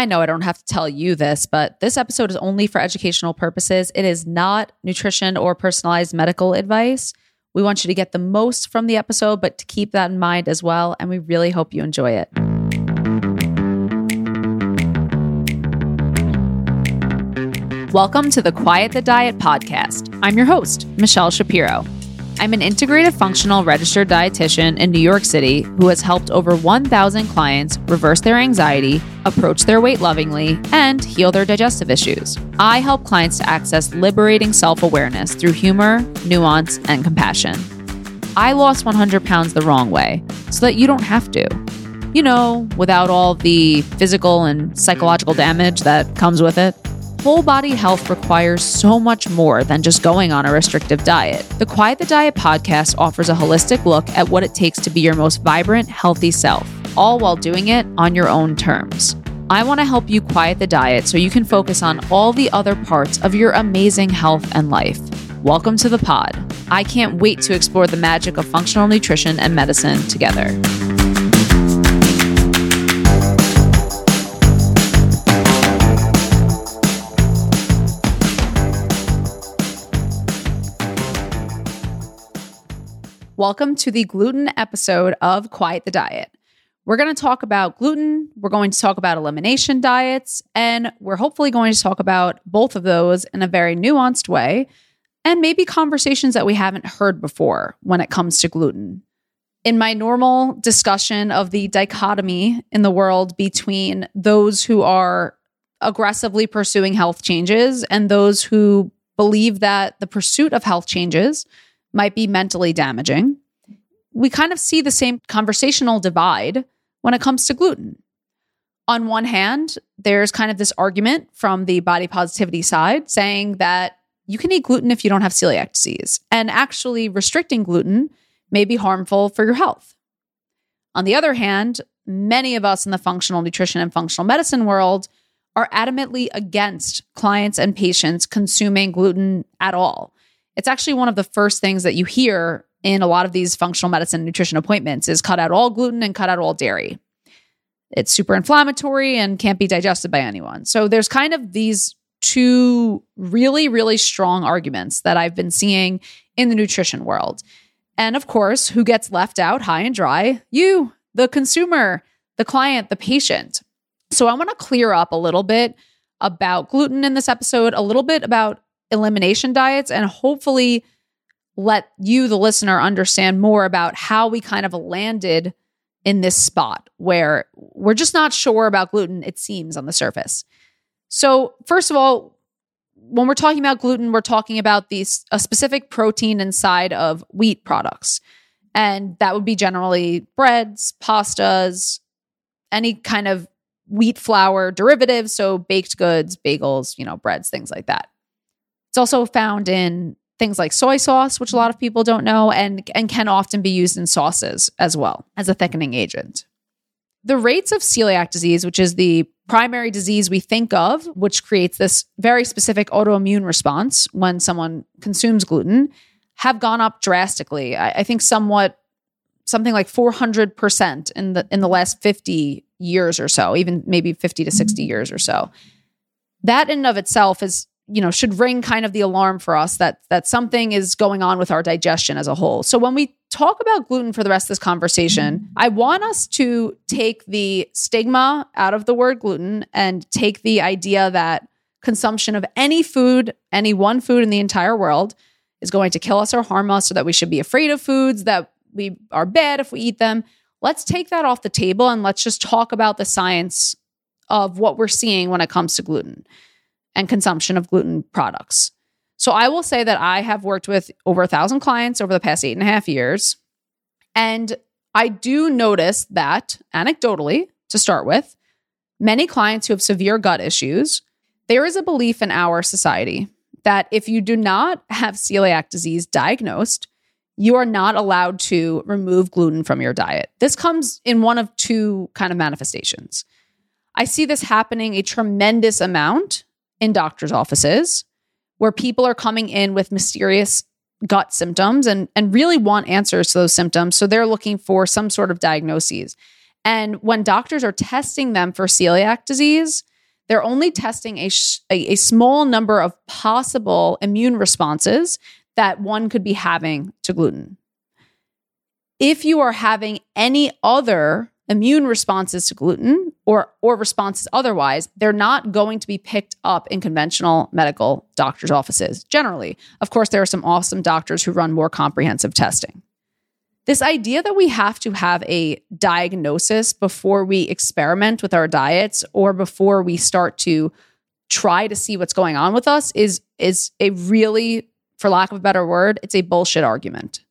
I know I don't have to tell you this, but this episode is only for educational purposes. It is not nutrition or personalized medical advice. We want you to get the most from the episode, but to keep that in mind as well. And we really hope you enjoy it. Welcome to the Quiet the Diet podcast. I'm your host, Michelle Shapiro. I'm an integrative functional registered dietitian in New York City who has helped over 1,000 clients reverse their anxiety, approach their weight lovingly, and heal their digestive issues. I help clients to access liberating self awareness through humor, nuance, and compassion. I lost 100 pounds the wrong way so that you don't have to. You know, without all the physical and psychological damage that comes with it. Whole body health requires so much more than just going on a restrictive diet. The Quiet the Diet podcast offers a holistic look at what it takes to be your most vibrant, healthy self, all while doing it on your own terms. I want to help you quiet the diet so you can focus on all the other parts of your amazing health and life. Welcome to the pod. I can't wait to explore the magic of functional nutrition and medicine together. Welcome to the gluten episode of Quiet the Diet. We're going to talk about gluten, we're going to talk about elimination diets, and we're hopefully going to talk about both of those in a very nuanced way and maybe conversations that we haven't heard before when it comes to gluten. In my normal discussion of the dichotomy in the world between those who are aggressively pursuing health changes and those who believe that the pursuit of health changes might be mentally damaging. We kind of see the same conversational divide when it comes to gluten. On one hand, there's kind of this argument from the body positivity side saying that you can eat gluten if you don't have celiac disease, and actually restricting gluten may be harmful for your health. On the other hand, many of us in the functional nutrition and functional medicine world are adamantly against clients and patients consuming gluten at all it's actually one of the first things that you hear in a lot of these functional medicine nutrition appointments is cut out all gluten and cut out all dairy. It's super inflammatory and can't be digested by anyone. So there's kind of these two really, really strong arguments that I've been seeing in the nutrition world. And of course, who gets left out high and dry? You, the consumer, the client, the patient. So I want to clear up a little bit about gluten in this episode, a little bit about elimination diets and hopefully let you, the listener, understand more about how we kind of landed in this spot where we're just not sure about gluten, it seems on the surface. So, first of all, when we're talking about gluten, we're talking about these a specific protein inside of wheat products. And that would be generally breads, pastas, any kind of wheat flour derivatives, so baked goods, bagels, you know, breads, things like that. It's also found in things like soy sauce, which a lot of people don't know, and, and can often be used in sauces as well as a thickening agent. The rates of celiac disease, which is the primary disease we think of, which creates this very specific autoimmune response when someone consumes gluten, have gone up drastically. I, I think somewhat something like 400% in the in the last 50 years or so, even maybe 50 to 60 years or so. That in and of itself is you know should ring kind of the alarm for us that that something is going on with our digestion as a whole. So when we talk about gluten for the rest of this conversation i want us to take the stigma out of the word gluten and take the idea that consumption of any food any one food in the entire world is going to kill us or harm us or that we should be afraid of foods that we are bad if we eat them. Let's take that off the table and let's just talk about the science of what we're seeing when it comes to gluten and consumption of gluten products. So I will say that I have worked with over a thousand clients over the past eight and a half years. And I do notice that anecdotally, to start with, many clients who have severe gut issues, there is a belief in our society that if you do not have celiac disease diagnosed, you are not allowed to remove gluten from your diet. This comes in one of two kind of manifestations. I see this happening a tremendous amount in doctors' offices where people are coming in with mysterious gut symptoms and, and really want answers to those symptoms. So they're looking for some sort of diagnoses. And when doctors are testing them for celiac disease, they're only testing a, sh- a, a small number of possible immune responses that one could be having to gluten. If you are having any other immune responses to gluten or or responses otherwise they're not going to be picked up in conventional medical doctors offices generally. Of course there are some awesome doctors who run more comprehensive testing. This idea that we have to have a diagnosis before we experiment with our diets or before we start to try to see what's going on with us is is a really for lack of a better word it's a bullshit argument.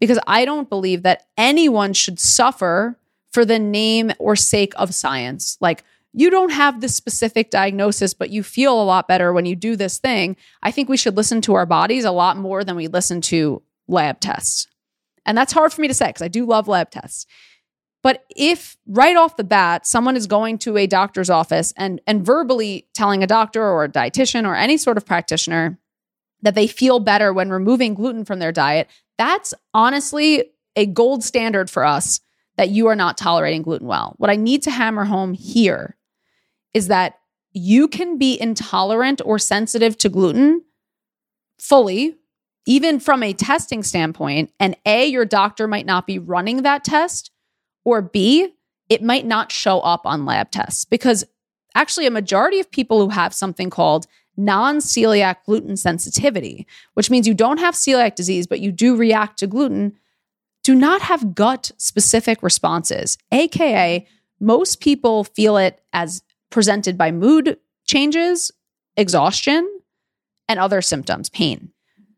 Because i don't believe that anyone should suffer for the name or sake of science. Like, you don't have this specific diagnosis, but you feel a lot better when you do this thing. I think we should listen to our bodies a lot more than we listen to lab tests. And that's hard for me to say because I do love lab tests. But if right off the bat, someone is going to a doctor's office and, and verbally telling a doctor or a dietitian or any sort of practitioner that they feel better when removing gluten from their diet, that's honestly a gold standard for us that you are not tolerating gluten well. What I need to hammer home here is that you can be intolerant or sensitive to gluten fully, even from a testing standpoint. And A, your doctor might not be running that test, or B, it might not show up on lab tests because actually, a majority of people who have something called non celiac gluten sensitivity, which means you don't have celiac disease, but you do react to gluten, do not have gut specific responses, AKA, most people feel it as presented by mood changes, exhaustion, and other symptoms, pain.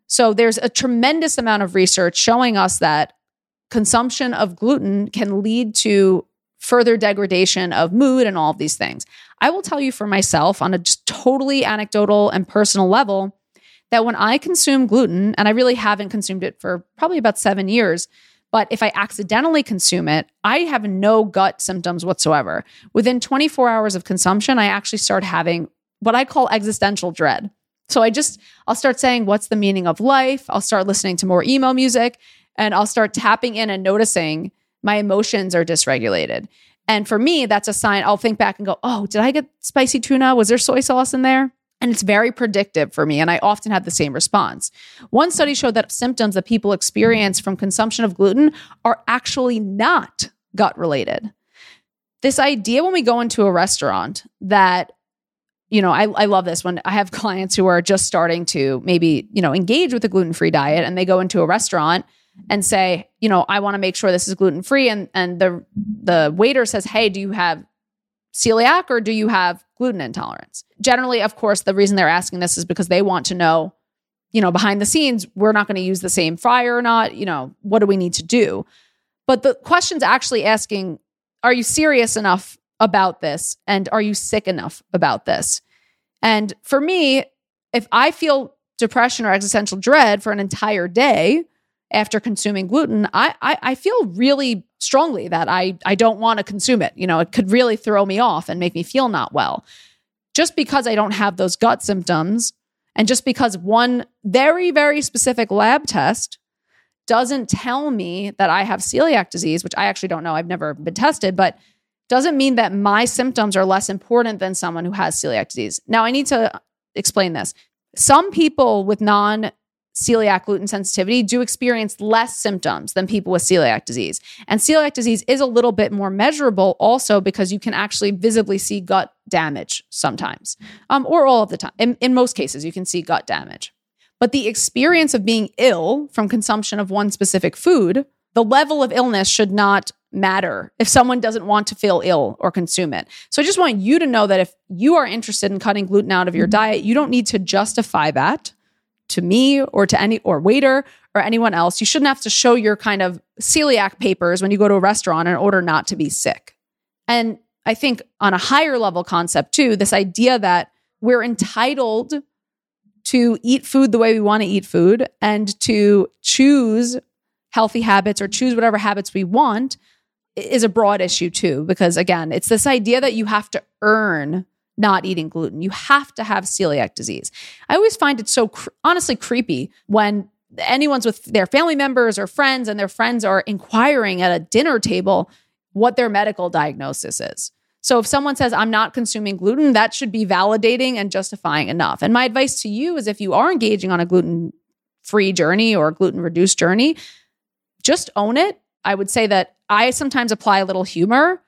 So there's a tremendous amount of research showing us that consumption of gluten can lead to further degradation of mood and all of these things. I will tell you for myself on a totally anecdotal and personal level that when I consume gluten, and I really haven't consumed it for probably about seven years, but if I accidentally consume it, I have no gut symptoms whatsoever. Within 24 hours of consumption, I actually start having what I call existential dread. So I just, I'll start saying, What's the meaning of life? I'll start listening to more emo music and I'll start tapping in and noticing my emotions are dysregulated. And for me, that's a sign I'll think back and go, Oh, did I get spicy tuna? Was there soy sauce in there? And it's very predictive for me. And I often have the same response. One study showed that symptoms that people experience from consumption of gluten are actually not gut related. This idea when we go into a restaurant that you know, I, I love this when I have clients who are just starting to maybe, you know, engage with a gluten free diet and they go into a restaurant and say, you know, I want to make sure this is gluten free. And, and the, the waiter says, Hey, do you have celiac or do you have gluten intolerance? Generally, of course, the reason they're asking this is because they want to know, you know, behind the scenes, we're not going to use the same fryer or not, you know, what do we need to do? But the question's actually asking, are you serious enough about this? And are you sick enough about this? And for me, if I feel depression or existential dread for an entire day, after consuming gluten, I, I, I feel really strongly that I I don't want to consume it. You know, it could really throw me off and make me feel not well. Just because I don't have those gut symptoms, and just because one very very specific lab test doesn't tell me that I have celiac disease, which I actually don't know. I've never been tested, but doesn't mean that my symptoms are less important than someone who has celiac disease. Now, I need to explain this. Some people with non celiac gluten sensitivity do experience less symptoms than people with celiac disease. And celiac disease is a little bit more measurable also because you can actually visibly see gut damage sometimes, um, or all of the time. In, in most cases, you can see gut damage. But the experience of being ill from consumption of one specific food, the level of illness should not matter if someone doesn't want to feel ill or consume it. So I just want you to know that if you are interested in cutting gluten out of your diet, you don't need to justify that to me or to any or waiter or anyone else. You shouldn't have to show your kind of celiac papers when you go to a restaurant in order not to be sick. And I think on a higher level concept too, this idea that we're entitled to eat food the way we want to eat food and to choose healthy habits or choose whatever habits we want is a broad issue too because again it's this idea that you have to earn not eating gluten. You have to have celiac disease. I always find it so cr- honestly creepy when anyone's with their family members or friends and their friends are inquiring at a dinner table what their medical diagnosis is. So if someone says, I'm not consuming gluten, that should be validating and justifying enough. And my advice to you is if you are engaging on a gluten free journey or gluten reduced journey, just own it. I would say that I sometimes apply a little humor.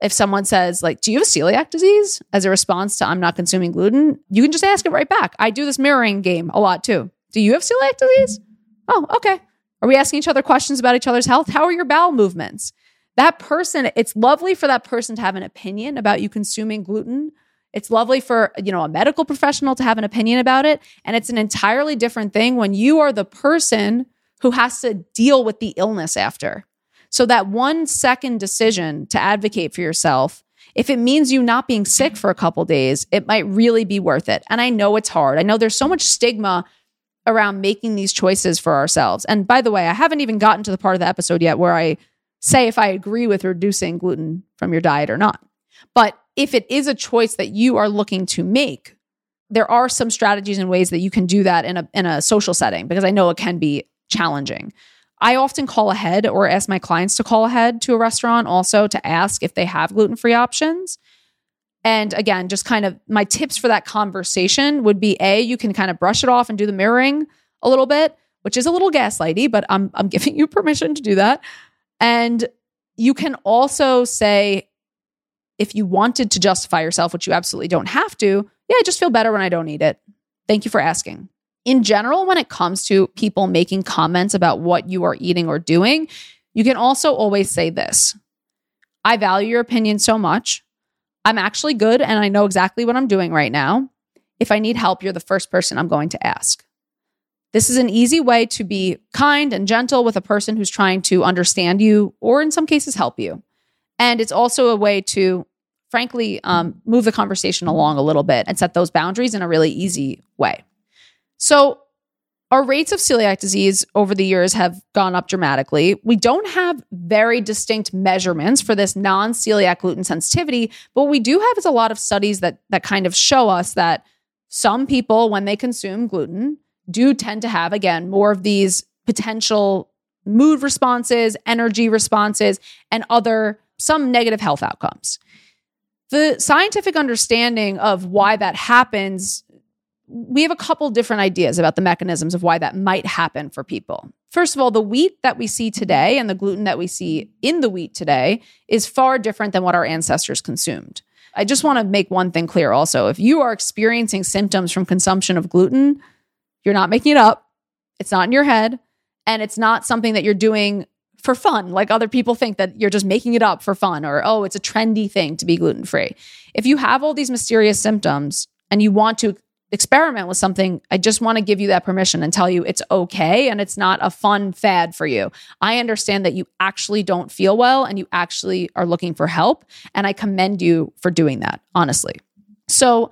If someone says, like, do you have celiac disease as a response to I'm not consuming gluten? You can just ask it right back. I do this mirroring game a lot too. Do you have celiac disease? Oh, okay. Are we asking each other questions about each other's health? How are your bowel movements? that person, it's lovely for that person to have an opinion about you consuming gluten. It's lovely for, you know, a medical professional to have an opinion about it. And it's an entirely different thing when you are the person who has to deal with the illness after. So that one second decision to advocate for yourself, if it means you not being sick for a couple days, it might really be worth it. And I know it's hard. I know there's so much stigma around making these choices for ourselves. And by the way, I haven't even gotten to the part of the episode yet where I say if I agree with reducing gluten from your diet or not. But if it is a choice that you are looking to make, there are some strategies and ways that you can do that in a in a social setting because I know it can be challenging. I often call ahead or ask my clients to call ahead to a restaurant also to ask if they have gluten-free options. And again, just kind of my tips for that conversation would be A, you can kind of brush it off and do the mirroring a little bit, which is a little gaslighty, but I'm I'm giving you permission to do that. And you can also say, if you wanted to justify yourself, which you absolutely don't have to, yeah, I just feel better when I don't eat it. Thank you for asking. In general, when it comes to people making comments about what you are eating or doing, you can also always say this I value your opinion so much. I'm actually good and I know exactly what I'm doing right now. If I need help, you're the first person I'm going to ask. This is an easy way to be kind and gentle with a person who's trying to understand you or, in some cases, help you. And it's also a way to, frankly, um, move the conversation along a little bit and set those boundaries in a really easy way. So, our rates of celiac disease over the years have gone up dramatically. We don't have very distinct measurements for this non celiac gluten sensitivity, but what we do have is a lot of studies that, that kind of show us that some people, when they consume gluten, do tend to have, again, more of these potential mood responses, energy responses, and other some negative health outcomes. The scientific understanding of why that happens, we have a couple different ideas about the mechanisms of why that might happen for people. First of all, the wheat that we see today and the gluten that we see in the wheat today is far different than what our ancestors consumed. I just want to make one thing clear also. If you are experiencing symptoms from consumption of gluten, you're not making it up. It's not in your head. And it's not something that you're doing for fun. Like other people think that you're just making it up for fun or, oh, it's a trendy thing to be gluten free. If you have all these mysterious symptoms and you want to experiment with something, I just want to give you that permission and tell you it's okay and it's not a fun fad for you. I understand that you actually don't feel well and you actually are looking for help. And I commend you for doing that, honestly. So,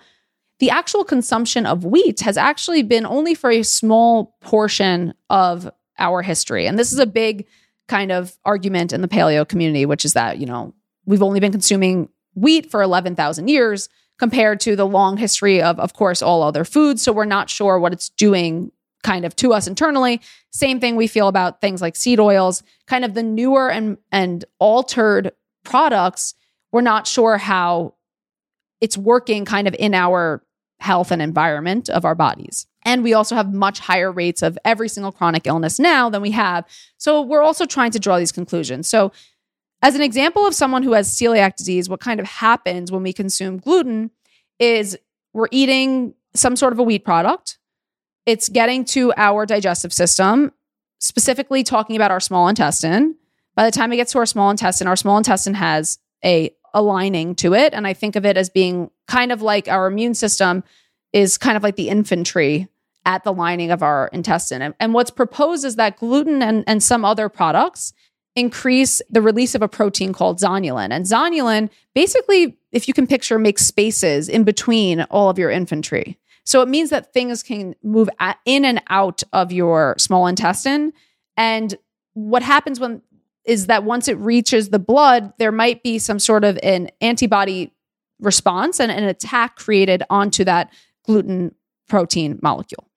the actual consumption of wheat has actually been only for a small portion of our history. And this is a big kind of argument in the paleo community, which is that, you know, we've only been consuming wheat for 11,000 years compared to the long history of, of course, all other foods. So we're not sure what it's doing kind of to us internally. Same thing we feel about things like seed oils, kind of the newer and, and altered products. We're not sure how it's working kind of in our health and environment of our bodies. And we also have much higher rates of every single chronic illness now than we have. So we're also trying to draw these conclusions. So, as an example of someone who has celiac disease, what kind of happens when we consume gluten is we're eating some sort of a wheat product. It's getting to our digestive system, specifically talking about our small intestine. By the time it gets to our small intestine, our small intestine has a aligning to it. And I think of it as being kind of like our immune system is kind of like the infantry at the lining of our intestine. And, and what's proposed is that gluten and, and some other products increase the release of a protein called zonulin. And zonulin basically, if you can picture, makes spaces in between all of your infantry. So it means that things can move in and out of your small intestine. And what happens when is that once it reaches the blood, there might be some sort of an antibody response and an attack created onto that gluten protein molecule.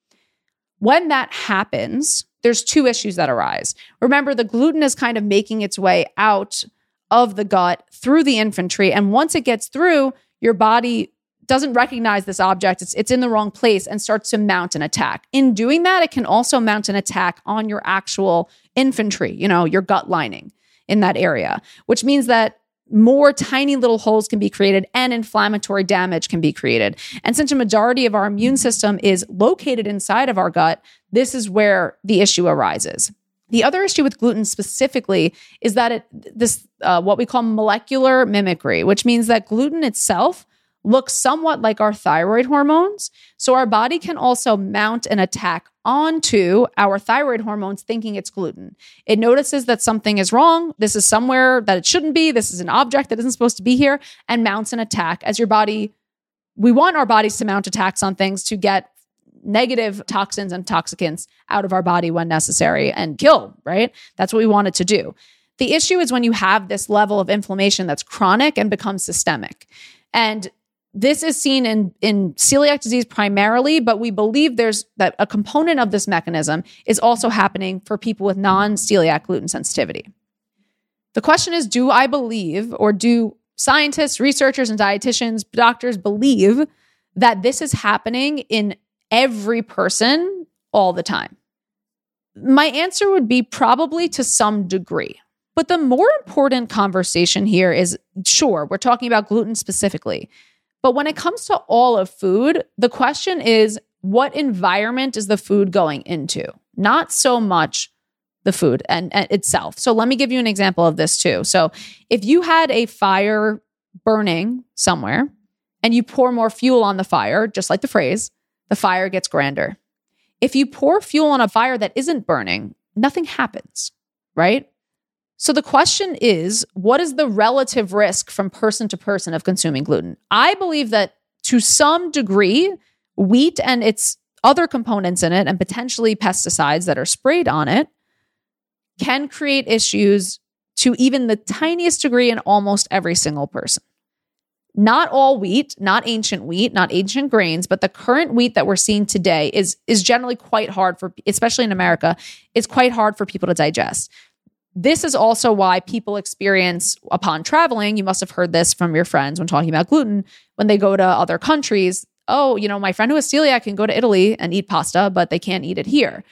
When that happens, there's two issues that arise. Remember, the gluten is kind of making its way out of the gut through the infantry. And once it gets through, your body doesn't recognize this object, it's, it's in the wrong place and starts to mount an attack. In doing that, it can also mount an attack on your actual infantry, you know, your gut lining in that area, which means that more tiny little holes can be created and inflammatory damage can be created. And since a majority of our immune system is located inside of our gut, this is where the issue arises. The other issue with gluten specifically is that it this uh, what we call molecular mimicry, which means that gluten itself looks somewhat like our thyroid hormones. So our body can also mount an attack onto our thyroid hormones thinking it's gluten. It notices that something is wrong. This is somewhere that it shouldn't be. This is an object that isn't supposed to be here and mounts an attack as your body. We want our bodies to mount attacks on things to get negative toxins and toxicants out of our body when necessary and kill, right? That's what we want it to do. The issue is when you have this level of inflammation that's chronic and becomes systemic. And this is seen in, in celiac disease primarily, but we believe there's that a component of this mechanism is also happening for people with non celiac gluten sensitivity. The question is Do I believe, or do scientists, researchers, and dietitians, doctors believe that this is happening in every person all the time? My answer would be probably to some degree. But the more important conversation here is sure, we're talking about gluten specifically. But when it comes to all of food, the question is what environment is the food going into? Not so much the food and, and, itself. So let me give you an example of this too. So if you had a fire burning somewhere and you pour more fuel on the fire, just like the phrase, the fire gets grander. If you pour fuel on a fire that isn't burning, nothing happens, right? So the question is what is the relative risk from person to person of consuming gluten? I believe that to some degree, wheat and its other components in it, and potentially pesticides that are sprayed on it, can create issues to even the tiniest degree in almost every single person. Not all wheat, not ancient wheat, not ancient grains, but the current wheat that we're seeing today is is generally quite hard for especially in America, is quite hard for people to digest. This is also why people experience upon traveling, you must have heard this from your friends when talking about gluten, when they go to other countries. Oh, you know, my friend who is celiac can go to Italy and eat pasta, but they can't eat it here.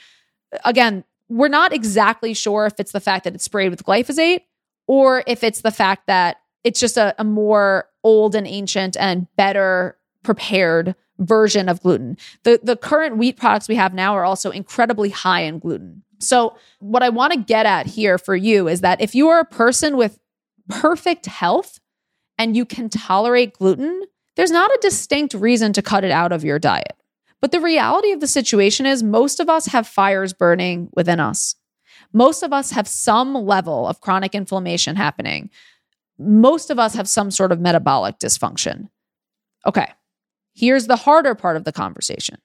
Again, we're not exactly sure if it's the fact that it's sprayed with glyphosate or if it's the fact that it's just a, a more old and ancient and better prepared version of gluten. The the current wheat products we have now are also incredibly high in gluten. So, what I want to get at here for you is that if you are a person with perfect health and you can tolerate gluten, there's not a distinct reason to cut it out of your diet. But the reality of the situation is most of us have fires burning within us. Most of us have some level of chronic inflammation happening. Most of us have some sort of metabolic dysfunction. Okay, here's the harder part of the conversation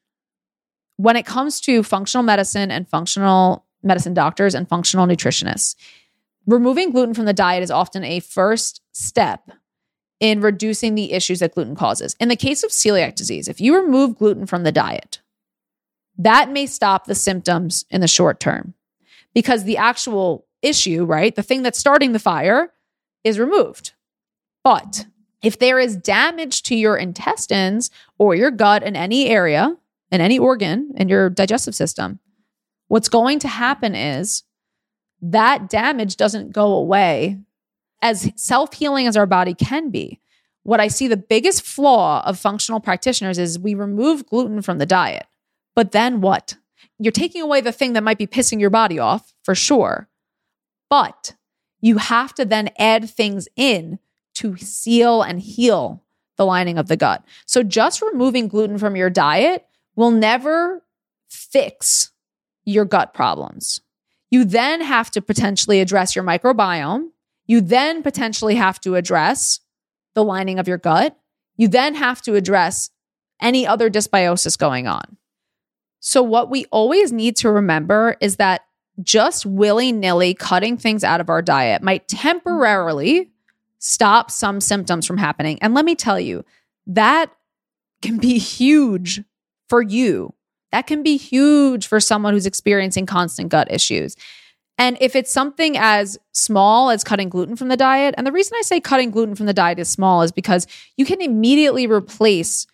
when it comes to functional medicine and functional medicine doctors and functional nutritionists, removing gluten from the diet is often a first step in reducing the issues that gluten causes. In the case of celiac disease, if you remove gluten from the diet, that may stop the symptoms in the short term because the actual issue, right, the thing that's starting the fire is removed. But if there is damage to your intestines or your gut in any area, in any organ in your digestive system, what's going to happen is that damage doesn't go away as self healing as our body can be. What I see the biggest flaw of functional practitioners is we remove gluten from the diet. But then what? You're taking away the thing that might be pissing your body off for sure. But you have to then add things in to seal and heal the lining of the gut. So just removing gluten from your diet will never fix your gut problems. You then have to potentially address your microbiome. You then potentially have to address the lining of your gut. You then have to address any other dysbiosis going on. So, what we always need to remember is that just willy nilly cutting things out of our diet might temporarily stop some symptoms from happening. And let me tell you, that can be huge for you. That can be huge for someone who's experiencing constant gut issues. And if it's something as small as cutting gluten from the diet, and the reason I say cutting gluten from the diet is small is because you can immediately replace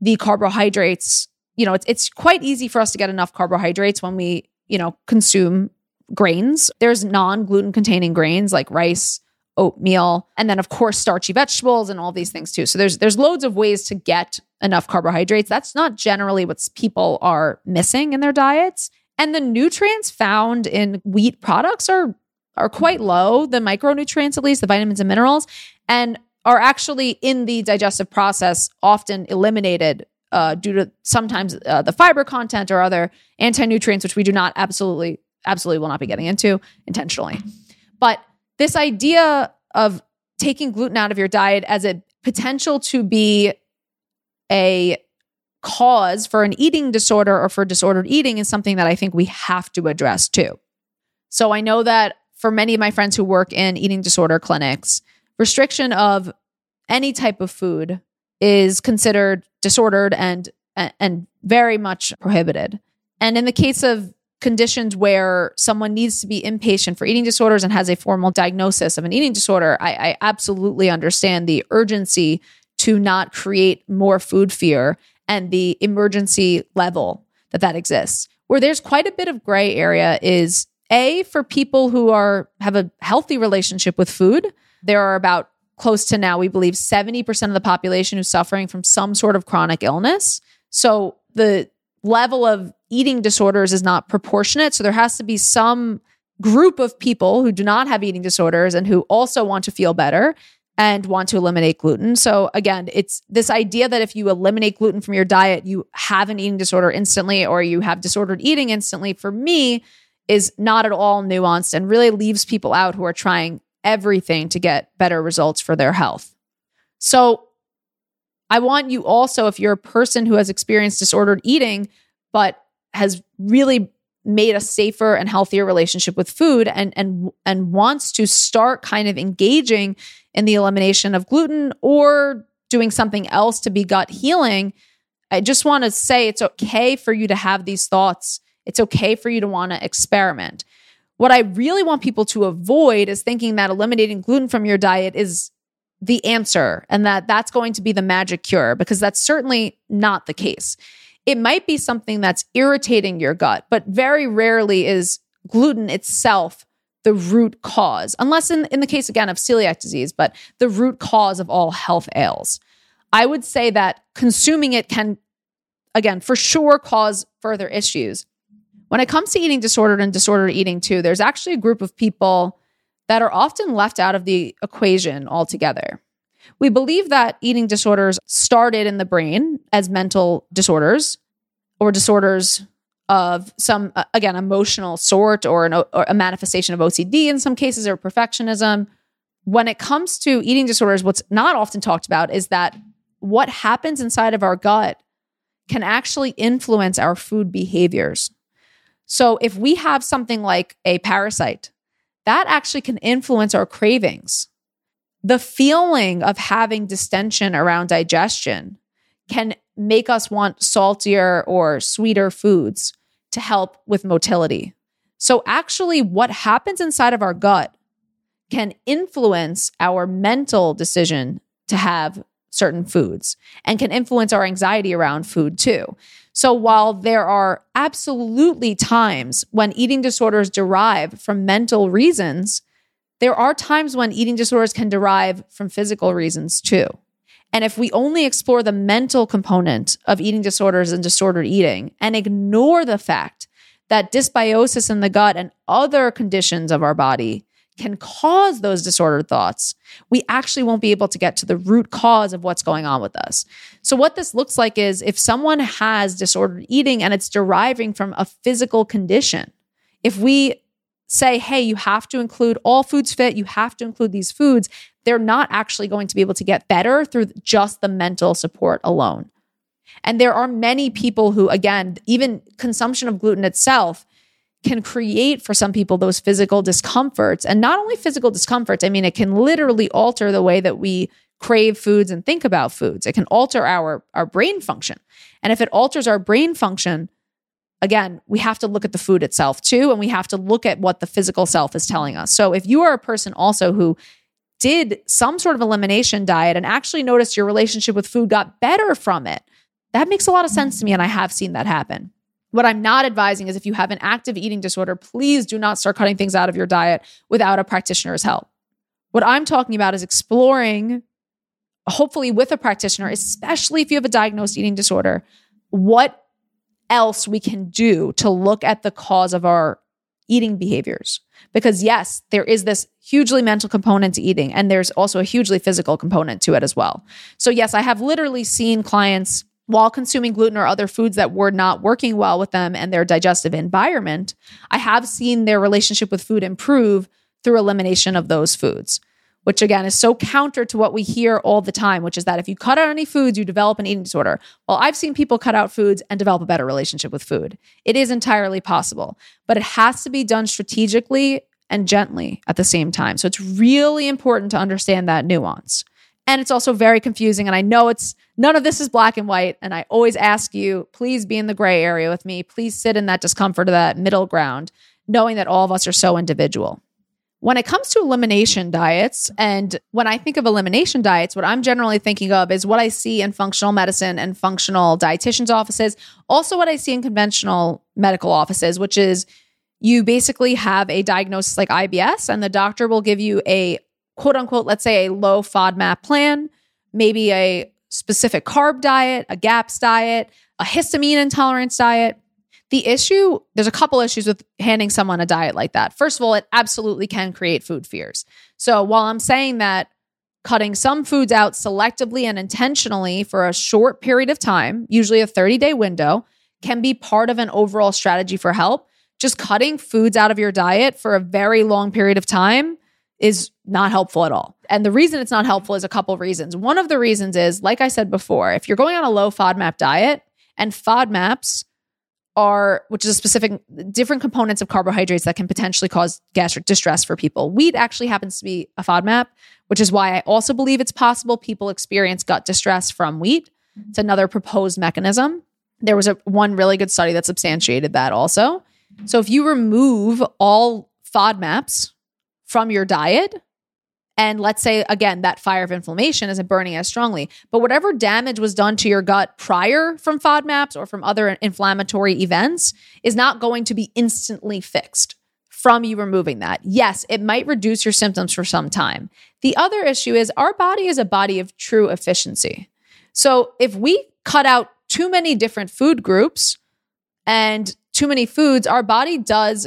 the carbohydrates. You know, it's, it's quite easy for us to get enough carbohydrates when we, you know, consume grains. There's non gluten containing grains like rice, oatmeal, and then of course starchy vegetables and all these things too. So there's there's loads of ways to get enough carbohydrates. That's not generally what people are missing in their diets. And the nutrients found in wheat products are are quite low, the micronutrients at least, the vitamins and minerals, and are actually in the digestive process often eliminated uh, due to sometimes uh, the fiber content or other anti-nutrients, which we do not absolutely, absolutely will not be getting into intentionally. But this idea of taking gluten out of your diet as a potential to be a cause for an eating disorder or for disordered eating is something that I think we have to address too. So I know that for many of my friends who work in eating disorder clinics, restriction of any type of food is considered disordered and and very much prohibited. And in the case of conditions where someone needs to be inpatient for eating disorders and has a formal diagnosis of an eating disorder, I, I absolutely understand the urgency to not create more food fear and the emergency level that that exists. Where there's quite a bit of gray area is a for people who are have a healthy relationship with food. There are about close to now we believe 70% of the population who's suffering from some sort of chronic illness. So the level of eating disorders is not proportionate. So there has to be some group of people who do not have eating disorders and who also want to feel better and want to eliminate gluten. So again, it's this idea that if you eliminate gluten from your diet, you have an eating disorder instantly or you have disordered eating instantly for me is not at all nuanced and really leaves people out who are trying everything to get better results for their health. So I want you also if you're a person who has experienced disordered eating but has really made a safer and healthier relationship with food and and and wants to start kind of engaging in the elimination of gluten or doing something else to be gut healing. I just want to say it's okay for you to have these thoughts. It's okay for you to want to experiment. What i really want people to avoid is thinking that eliminating gluten from your diet is the answer and that that's going to be the magic cure because that's certainly not the case it might be something that's irritating your gut, but very rarely is gluten itself the root cause, unless in, in the case again of celiac disease, but the root cause of all health ails. I would say that consuming it can, again, for sure cause further issues. When it comes to eating disordered and disordered eating, too, there's actually a group of people that are often left out of the equation altogether. We believe that eating disorders started in the brain as mental disorders or disorders of some, uh, again, emotional sort or, an, or a manifestation of OCD in some cases or perfectionism. When it comes to eating disorders, what's not often talked about is that what happens inside of our gut can actually influence our food behaviors. So if we have something like a parasite, that actually can influence our cravings the feeling of having distension around digestion can make us want saltier or sweeter foods to help with motility. So, actually, what happens inside of our gut can influence our mental decision to have certain foods and can influence our anxiety around food too. So, while there are absolutely times when eating disorders derive from mental reasons, there are times when eating disorders can derive from physical reasons too. And if we only explore the mental component of eating disorders and disordered eating and ignore the fact that dysbiosis in the gut and other conditions of our body can cause those disordered thoughts, we actually won't be able to get to the root cause of what's going on with us. So, what this looks like is if someone has disordered eating and it's deriving from a physical condition, if we say, hey, you have to include all foods fit, you have to include these foods, they're not actually going to be able to get better through just the mental support alone. And there are many people who, again, even consumption of gluten itself can create for some people those physical discomforts. And not only physical discomforts, I mean, it can literally alter the way that we crave foods and think about foods. It can alter our, our brain function. And if it alters our brain function, again, we have to look at the food itself too, and we have to look at what the physical self is telling us. So if you are a person also who did some sort of elimination diet and actually noticed your relationship with food got better from it, that makes a lot of sense to me. And I have seen that happen. What I'm not advising is if you have an active eating disorder, please do not start cutting things out of your diet without a practitioner's help. What I'm talking about is exploring, hopefully with a practitioner, especially if you have a diagnosed eating disorder, what else we can do to look at the cause of our eating behaviors. Because, yes, there is this hugely mental component to eating, and there's also a hugely physical component to it as well. So, yes, I have literally seen clients while consuming gluten or other foods that were not working well with them and their digestive environment. I have seen their relationship with food improve through elimination of those foods which again is so counter to what we hear all the time, which is that if you cut out any foods, you develop an eating disorder. Well, I've seen people cut out foods and develop a better relationship with food. It is entirely possible, but it has to be done strategically and gently at the same time. So it's really important to understand that nuance. And it's also very confusing. And I know it's none of this is black and white. And I always ask you, please be in the gray area with me. Please sit in that discomfort of that middle ground, knowing that all of us are so individual. When it comes to elimination diets, and when I think of elimination diets, what I'm generally thinking of is what I see in functional medicine and functional dietitians' offices, also what I see in conventional medical offices, which is you basically have a diagnosis like IBS, and the doctor will give you a quote unquote, let's say a low FODMAP plan, maybe a specific carb diet, a GAPS diet, a histamine intolerance diet. The issue, there's a couple issues with handing someone a diet like that. First of all, it absolutely can create food fears. So while I'm saying that cutting some foods out selectively and intentionally for a short period of time, usually a 30 day window, can be part of an overall strategy for help. Just cutting foods out of your diet for a very long period of time is not helpful at all. And the reason it's not helpful is a couple reasons. One of the reasons is, like I said before, if you're going on a low FODMAP diet and FODMAPs are, which is a specific, different components of carbohydrates that can potentially cause gastric distress for people. Wheat actually happens to be a FODMAP, which is why I also believe it's possible people experience gut distress from wheat. It's another proposed mechanism. There was a one really good study that substantiated that also. So if you remove all FODMAPs from your diet, and let's say, again, that fire of inflammation isn't burning as strongly, but whatever damage was done to your gut prior from FODMAPs or from other inflammatory events is not going to be instantly fixed from you removing that. Yes, it might reduce your symptoms for some time. The other issue is our body is a body of true efficiency. So if we cut out too many different food groups and too many foods, our body does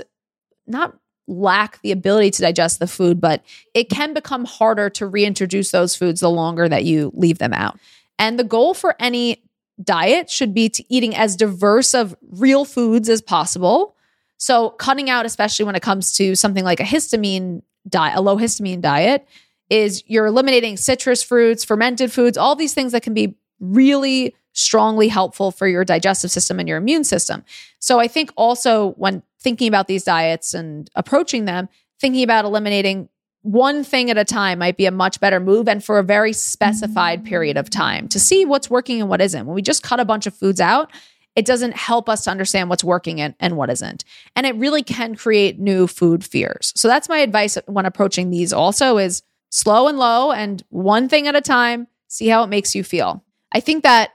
not lack the ability to digest the food, but it can become harder to reintroduce those foods the longer that you leave them out. And the goal for any diet should be to eating as diverse of real foods as possible. So cutting out, especially when it comes to something like a histamine diet, a low histamine diet, is you're eliminating citrus fruits, fermented foods, all these things that can be really strongly helpful for your digestive system and your immune system. So I think also when thinking about these diets and approaching them, thinking about eliminating one thing at a time might be a much better move and for a very specified period of time to see what's working and what isn't. When we just cut a bunch of foods out, it doesn't help us to understand what's working and, and what isn't. And it really can create new food fears. So that's my advice when approaching these also is slow and low and one thing at a time, see how it makes you feel. I think that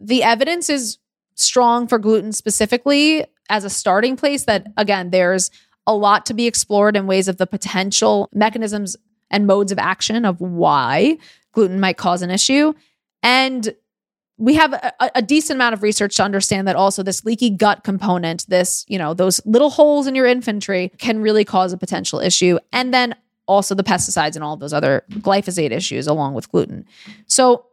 the evidence is strong for gluten specifically as a starting place that again there's a lot to be explored in ways of the potential mechanisms and modes of action of why gluten might cause an issue. And we have a, a, decent amount of research to understand that also this leaky gut component this you know those little holes in your infantry can really cause a potential issue. And then also the pesticides and all those other glyphosate issues along with gluten. So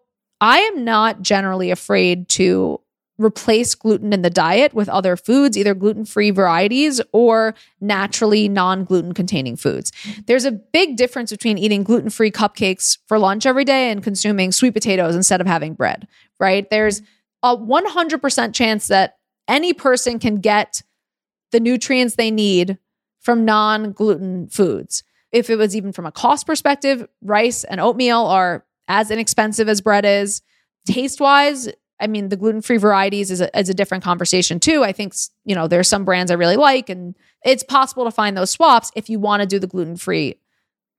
I am not generally afraid to replace gluten in the diet with other foods, either gluten free varieties or naturally non gluten containing foods. There's a big difference between eating gluten free cupcakes for lunch every day and consuming sweet potatoes instead of having bread, right? There's a 100% chance that any person can get the nutrients they need from non gluten foods. If it was even from a cost perspective, rice and oatmeal are as inexpensive as bread is. Taste wise, I mean, the gluten free varieties is a, is a different conversation too. I think, you know, there's some brands I really like, and it's possible to find those swaps if you want to do the gluten free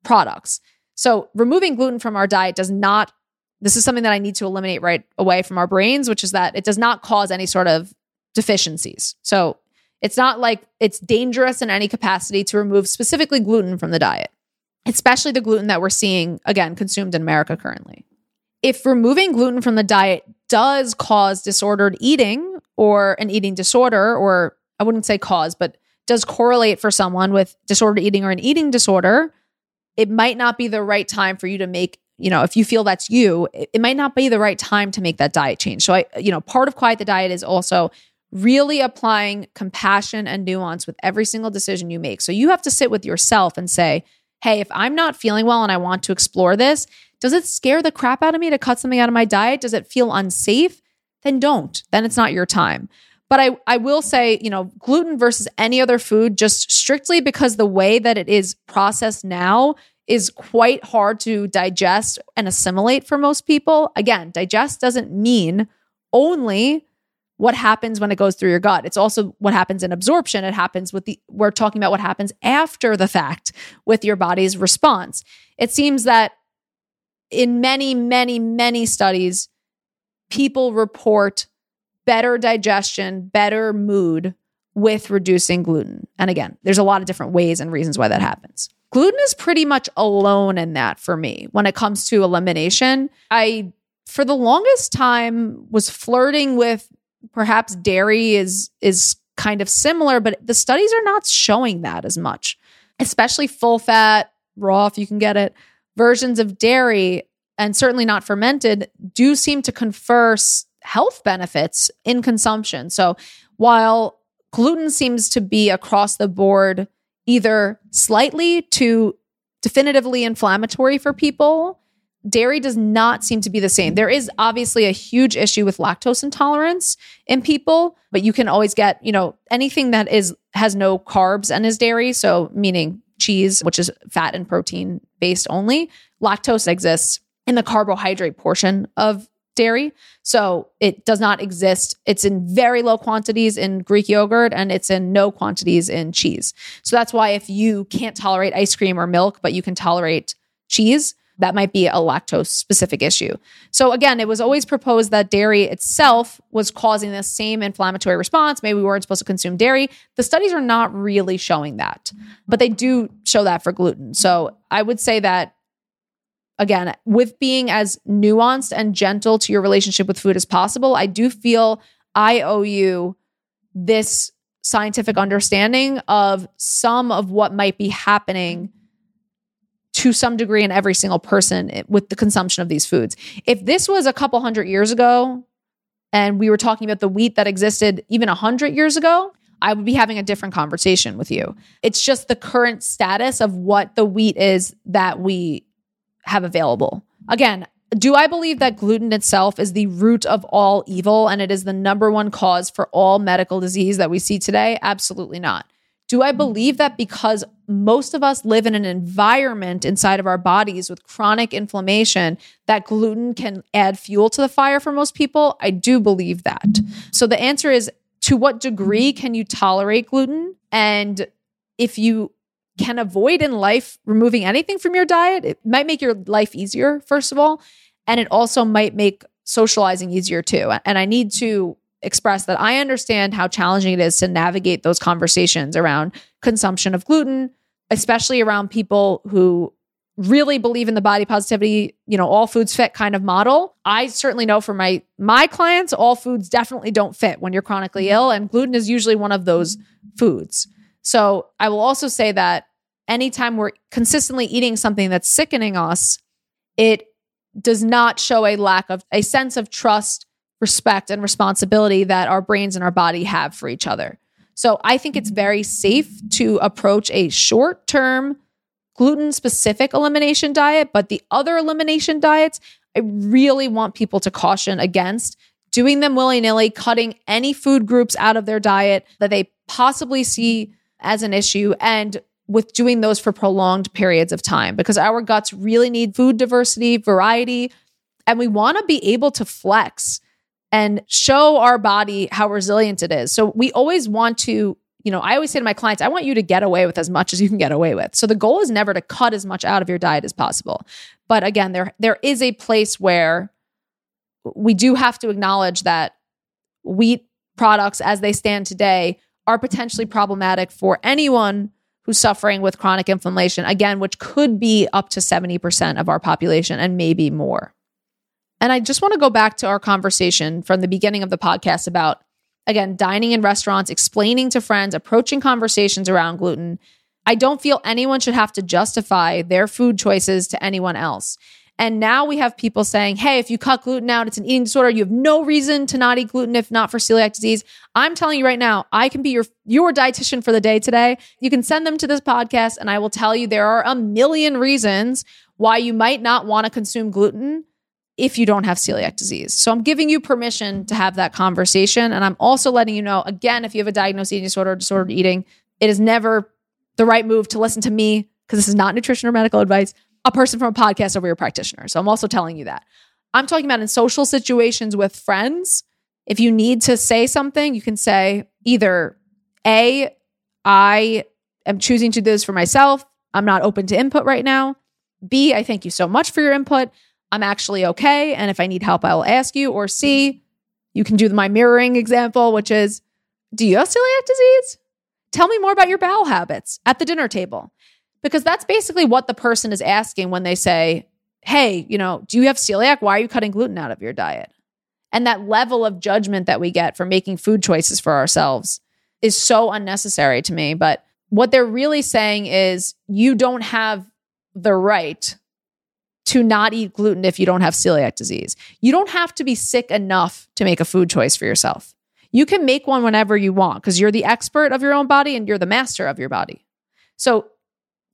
products. So, removing gluten from our diet does not, this is something that I need to eliminate right away from our brains, which is that it does not cause any sort of deficiencies. So, it's not like it's dangerous in any capacity to remove specifically gluten from the diet, especially the gluten that we're seeing, again, consumed in America currently. If removing gluten from the diet does cause disordered eating or an eating disorder, or I wouldn't say cause, but does correlate for someone with disordered eating or an eating disorder, it might not be the right time for you to make, you know, if you feel that's you, it, might not be the right time to make that diet change. So I, you know, part of quiet the diet is also really applying compassion and nuance with every single decision you make. So you have to sit with yourself and say, hey, if I'm not feeling well and I want to explore this, does it scare the crap out of me to cut something out of my diet? Does it feel unsafe? Then don't. Then it's not your time. But I, I will say, you know, gluten versus any other food, just strictly because the way that it is processed now is quite hard to digest and assimilate for most people. Again, digest doesn't mean only what happens when it goes through your gut. It's also what happens in absorption. It happens with the, we're talking about what happens after the fact with your body's response. It seems that in many, many, many studies, people report better digestion, better mood with reducing gluten. And again, there's a lot of different ways and reasons why that happens. Gluten is pretty much alone in that for me when it comes to elimination. I, for the longest time, was flirting with perhaps dairy is is kind of similar, but the studies are not showing that as much, especially full fat, raw if you can get it versions of dairy, and certainly not fermented, do seem to confer health benefits in consumption. So while gluten seems to be across the board either slightly to definitively inflammatory for people, dairy does not seem to be the same. There is obviously a huge issue with lactose intolerance in people, but you can always get, you know, anything that is has no carbs and is dairy, so meaning cheese, which is fat and protein based only. Lactose exists in the carbohydrate portion of dairy. So it does not exist. It's in very low quantities in Greek yogurt and it's in no quantities in cheese. So that's why if you can't tolerate ice cream or milk, but you can tolerate cheese, that might be a lactose specific issue. So again, it was always proposed that dairy itself was causing the same inflammatory response. Maybe we weren't supposed to consume dairy. The studies are not really showing that, but they do show that for gluten. So I would say that again, with being as nuanced and gentle to your relationship with food as possible, I do feel I owe you this scientific understanding of some of what might be happening to some degree in every single person with the consumption of these foods. If this was a couple hundred years ago and we were talking about the wheat that existed even a hundred years ago, I would be having a different conversation with you. It's just the current status of what the wheat is that we have available. Again, do I believe that gluten itself is the root of all evil and it is the number one cause for all medical disease that we see today? Absolutely not. Do I believe that because most of us live in an environment inside of our bodies with chronic inflammation that gluten can add fuel to the fire for most people? I do believe that. So the answer is to what degree can you tolerate gluten? And if you can avoid in life removing anything from your diet, it might make your life easier, first of all. And it also might make socializing easier too. And I need to express that I understand how challenging it is to navigate those conversations around consumption of gluten, especially around people who really believe in the body positivity, you know, all foods fit kind of model. I certainly know for my my clients all foods definitely don't fit when you're chronically mm-hmm. ill and gluten is usually one of those foods. So, I will also say that anytime we're consistently eating something that's sickening us, it does not show a lack of a sense of trust respect and responsibility that our brains and our body have for each other. So I think it's mm-hmm. very safe to approach a short term gluten specific elimination diet, but the other elimination diets, I really want people to caution against doing them willy nilly, cutting any food groups out of their diet that they possibly see as an issue, and with doing those for prolonged periods of time because our guts really need food diversity, variety, and we want to be able to flex and show our body how resilient it is. So we always want to, you know, I always say to my clients, I want you to get away with as much as you can get away with. So the goal is never to cut as much out of your diet as possible. But again, there there is a place where we do have to acknowledge that wheat products as they stand today are potentially problematic for anyone who's suffering with chronic inflammation, again, which could be up to 70% of our population and maybe more. And I just want to go back to our conversation from the beginning of the podcast about, again, dining in restaurants, explaining to friends, approaching conversations around gluten. I don't feel anyone should have to justify their food choices to anyone else. And now we have people saying, hey, if you cut gluten out, it's an eating disorder. You have no reason to not eat gluten if not for celiac disease. I'm telling you right now, I can be your, your dietitian for the day today. You can send them to this podcast, and I will tell you there are a million reasons why you might not want to consume gluten if you don't have celiac disease. So I'm giving you permission to have that conversation. And I'm also letting you know, again, if you have a diagnosed eating disorder or disordered eating, it is never the right move to listen to me because this is not nutrition or medical advice, a person from a podcast over your practitioner. So I'm also telling you that. I'm talking about in social situations with friends. If you need to say something, you can say either A, I am choosing to do this for myself. I'm not open to input right now. B, I thank you so much for your input. I'm actually okay. And if I need help, I will ask you. Or C, you can do my mirroring example, which is Do you have celiac disease? Tell me more about your bowel habits at the dinner table. Because that's basically what the person is asking when they say, Hey, you know, do you have celiac? Why are you cutting gluten out of your diet? And that level of judgment that we get for making food choices for ourselves is so unnecessary to me. But what they're really saying is you don't have the right to not eat gluten if you don't have celiac disease. You don't have to be sick enough to make a food choice for yourself. You can make one whenever you want because you're the expert of your own body and you're the master of your body. So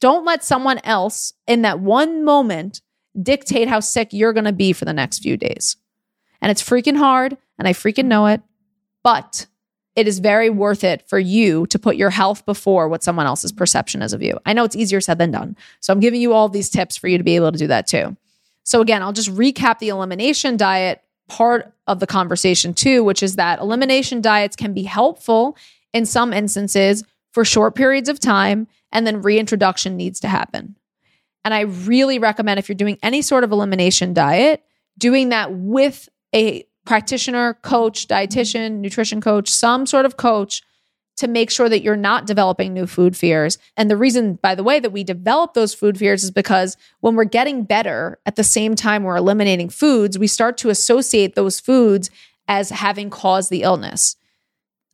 don't let someone else in that one moment dictate how sick you're going to be for the next few days. And it's freaking hard and I freaking know it, but it is very worth it for you to put your health before what someone else's perception is of you. I know it's easier said than done. So I'm giving you all these tips for you to be able to do that too. So again, I'll just recap the elimination diet part of the conversation too, which is that elimination diets can be helpful in some instances for short periods of time and then reintroduction needs to happen. And I really recommend if you're doing any sort of elimination diet, doing that with a practitioner, coach, dietitian, nutrition coach, some sort of coach to make sure that you're not developing new food fears. And the reason, by the way, that we develop those food fears is because when we're getting better at the same time we're eliminating foods, we start to associate those foods as having caused the illness.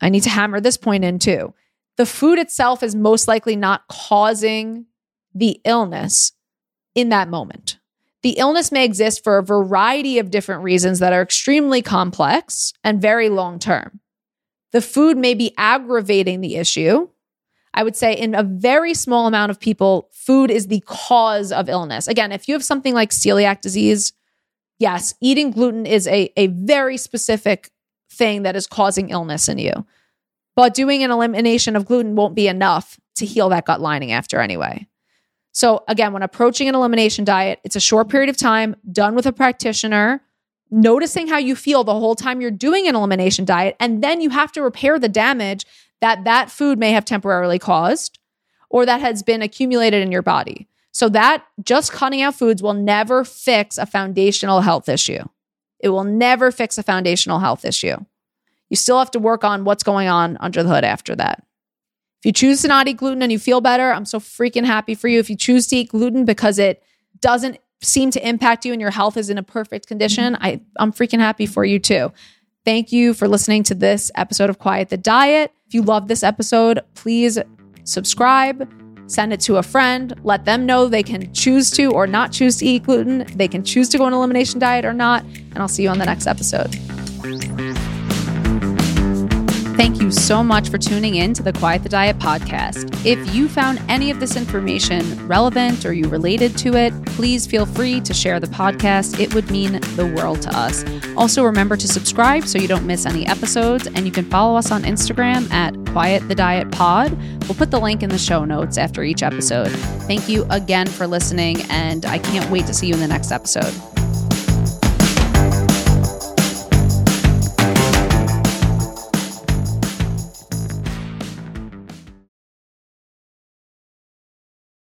I need to hammer this point in too. The food itself is most likely not causing the illness in that moment. The illness may exist for a variety of different reasons that are extremely complex and very long term. The food may be aggravating the issue. I would say in a very small amount of people, food is the cause of illness. Again, if you have something like celiac disease, yes, eating gluten is a, a very specific thing that is causing illness in you. But doing an elimination of gluten won't be enough to heal that gut lining after anyway. So, again, when approaching an elimination diet, it's a short period of time done with a practitioner, noticing how you feel the whole time you're doing an elimination diet. And then you have to repair the damage that that food may have temporarily caused or that has been accumulated in your body. So, that just cutting out foods will never fix a foundational health issue. It will never fix a foundational health issue. You still have to work on what's going on under the hood after that. If you choose to not eat gluten and you feel better, I'm so freaking happy for you. If you choose to eat gluten because it doesn't seem to impact you and your health is in a perfect condition, I, I'm freaking happy for you too. Thank you for listening to this episode of Quiet the Diet. If you love this episode, please subscribe, send it to a friend, let them know they can choose to or not choose to eat gluten. They can choose to go on elimination diet or not. And I'll see you on the next episode. Thank you so much for tuning in to the Quiet the Diet podcast. If you found any of this information relevant or you related to it, please feel free to share the podcast. It would mean the world to us. Also, remember to subscribe so you don't miss any episodes, and you can follow us on Instagram at Quiet the Diet Pod. We'll put the link in the show notes after each episode. Thank you again for listening, and I can't wait to see you in the next episode.